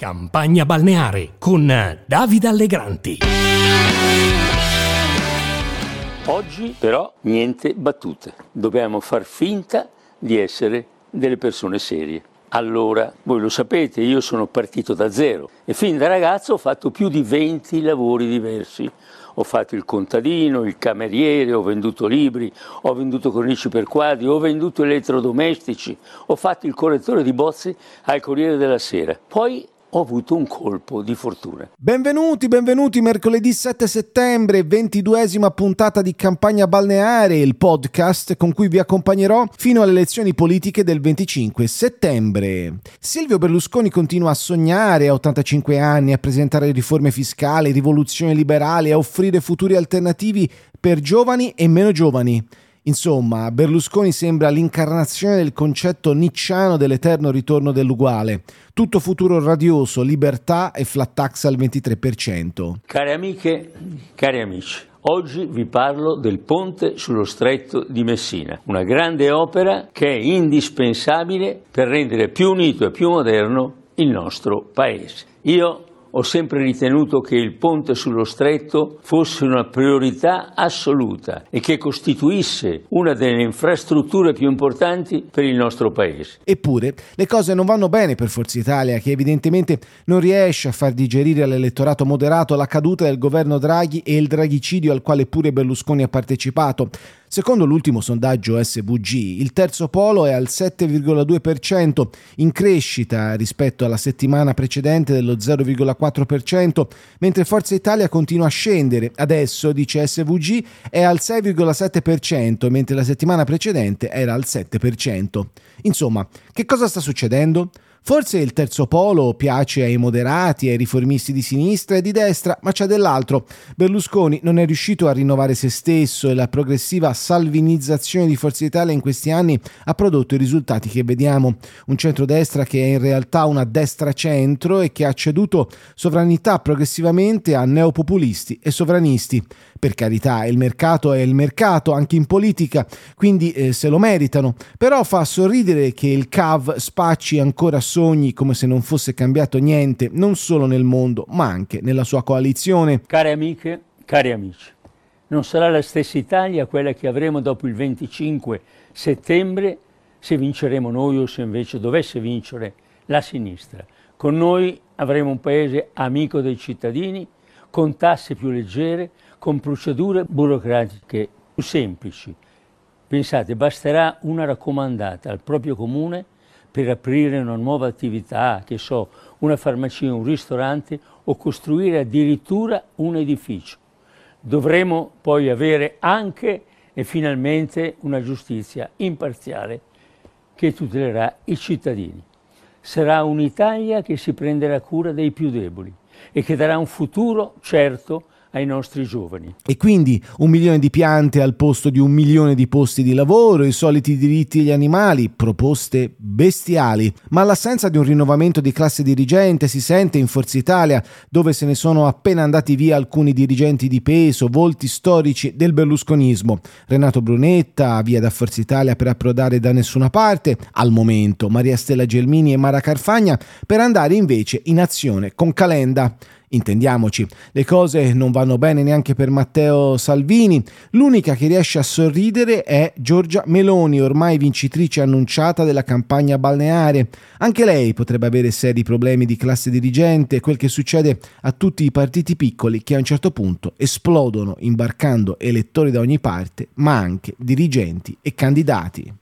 Campagna balneare con Davide Allegranti. Oggi però niente battute, dobbiamo far finta di essere delle persone serie. Allora, voi lo sapete, io sono partito da zero e fin da ragazzo ho fatto più di 20 lavori diversi. Ho fatto il contadino, il cameriere, ho venduto libri, ho venduto cornici per quadri, ho venduto elettrodomestici, ho fatto il correttore di bozze al Corriere della Sera. Poi ho avuto un colpo di fortuna. Benvenuti, benvenuti mercoledì 7 settembre, ventiduesima puntata di Campagna Balneare, il podcast con cui vi accompagnerò fino alle elezioni politiche del 25 settembre. Silvio Berlusconi continua a sognare a 85 anni, a presentare riforme fiscali, rivoluzione liberale, a offrire futuri alternativi per giovani e meno giovani. Insomma, Berlusconi sembra l'incarnazione del concetto nicciano dell'eterno ritorno dell'uguale. Tutto futuro radioso, libertà e flat tax al 23%. Cari amiche, cari amici, Oggi vi parlo del ponte sullo stretto di Messina, una grande opera che è indispensabile per rendere più unito e più moderno il nostro paese. Io ho sempre ritenuto che il ponte sullo stretto fosse una priorità assoluta e che costituisse una delle infrastrutture più importanti per il nostro Paese. Eppure le cose non vanno bene per Forza Italia, che evidentemente non riesce a far digerire all'elettorato moderato la caduta del governo Draghi e il draghicidio al quale pure Berlusconi ha partecipato. Secondo l'ultimo sondaggio SVG, il terzo polo è al 7,2%, in crescita rispetto alla settimana precedente dello 0,4%, mentre Forza Italia continua a scendere. Adesso, dice SVG, è al 6,7%, mentre la settimana precedente era al 7%. Insomma, che cosa sta succedendo? Forse il terzo polo piace ai moderati, ai riformisti di sinistra e di destra, ma c'è dell'altro. Berlusconi non è riuscito a rinnovare se stesso e la progressiva salvinizzazione di Forza Italia in questi anni ha prodotto i risultati che vediamo. Un centrodestra che è in realtà una destra-centro e che ha ceduto sovranità progressivamente a neopopulisti e sovranisti. Per carità, il mercato è il mercato, anche in politica, quindi eh, se lo meritano. Però fa sorridere che il CAV spacci ancora sogni come se non fosse cambiato niente, non solo nel mondo, ma anche nella sua coalizione. Care amiche, cari amici, non sarà la stessa Italia quella che avremo dopo il 25 settembre se vinceremo noi o se invece dovesse vincere la sinistra. Con noi avremo un paese amico dei cittadini, con tasse più leggere, con procedure burocratiche più semplici. Pensate, basterà una raccomandata al proprio comune per aprire una nuova attività, che so, una farmacia, un ristorante o costruire addirittura un edificio. Dovremo poi avere anche e finalmente una giustizia imparziale che tutelerà i cittadini. Sarà un'Italia che si prenderà cura dei più deboli e che darà un futuro certo ai nostri giovani. E quindi un milione di piante al posto di un milione di posti di lavoro, i soliti diritti agli animali, proposte bestiali. Ma l'assenza di un rinnovamento di classe dirigente si sente in Forza Italia, dove se ne sono appena andati via alcuni dirigenti di peso, volti storici del berlusconismo. Renato Brunetta, via da Forza Italia per approdare da nessuna parte, al momento Maria Stella Gelmini e Mara Carfagna per andare invece in azione con Calenda. Intendiamoci, le cose non vanno bene neanche per Matteo Salvini. L'unica che riesce a sorridere è Giorgia Meloni, ormai vincitrice annunciata della campagna balneare. Anche lei potrebbe avere seri problemi di classe dirigente, quel che succede a tutti i partiti piccoli che a un certo punto esplodono imbarcando elettori da ogni parte, ma anche dirigenti e candidati.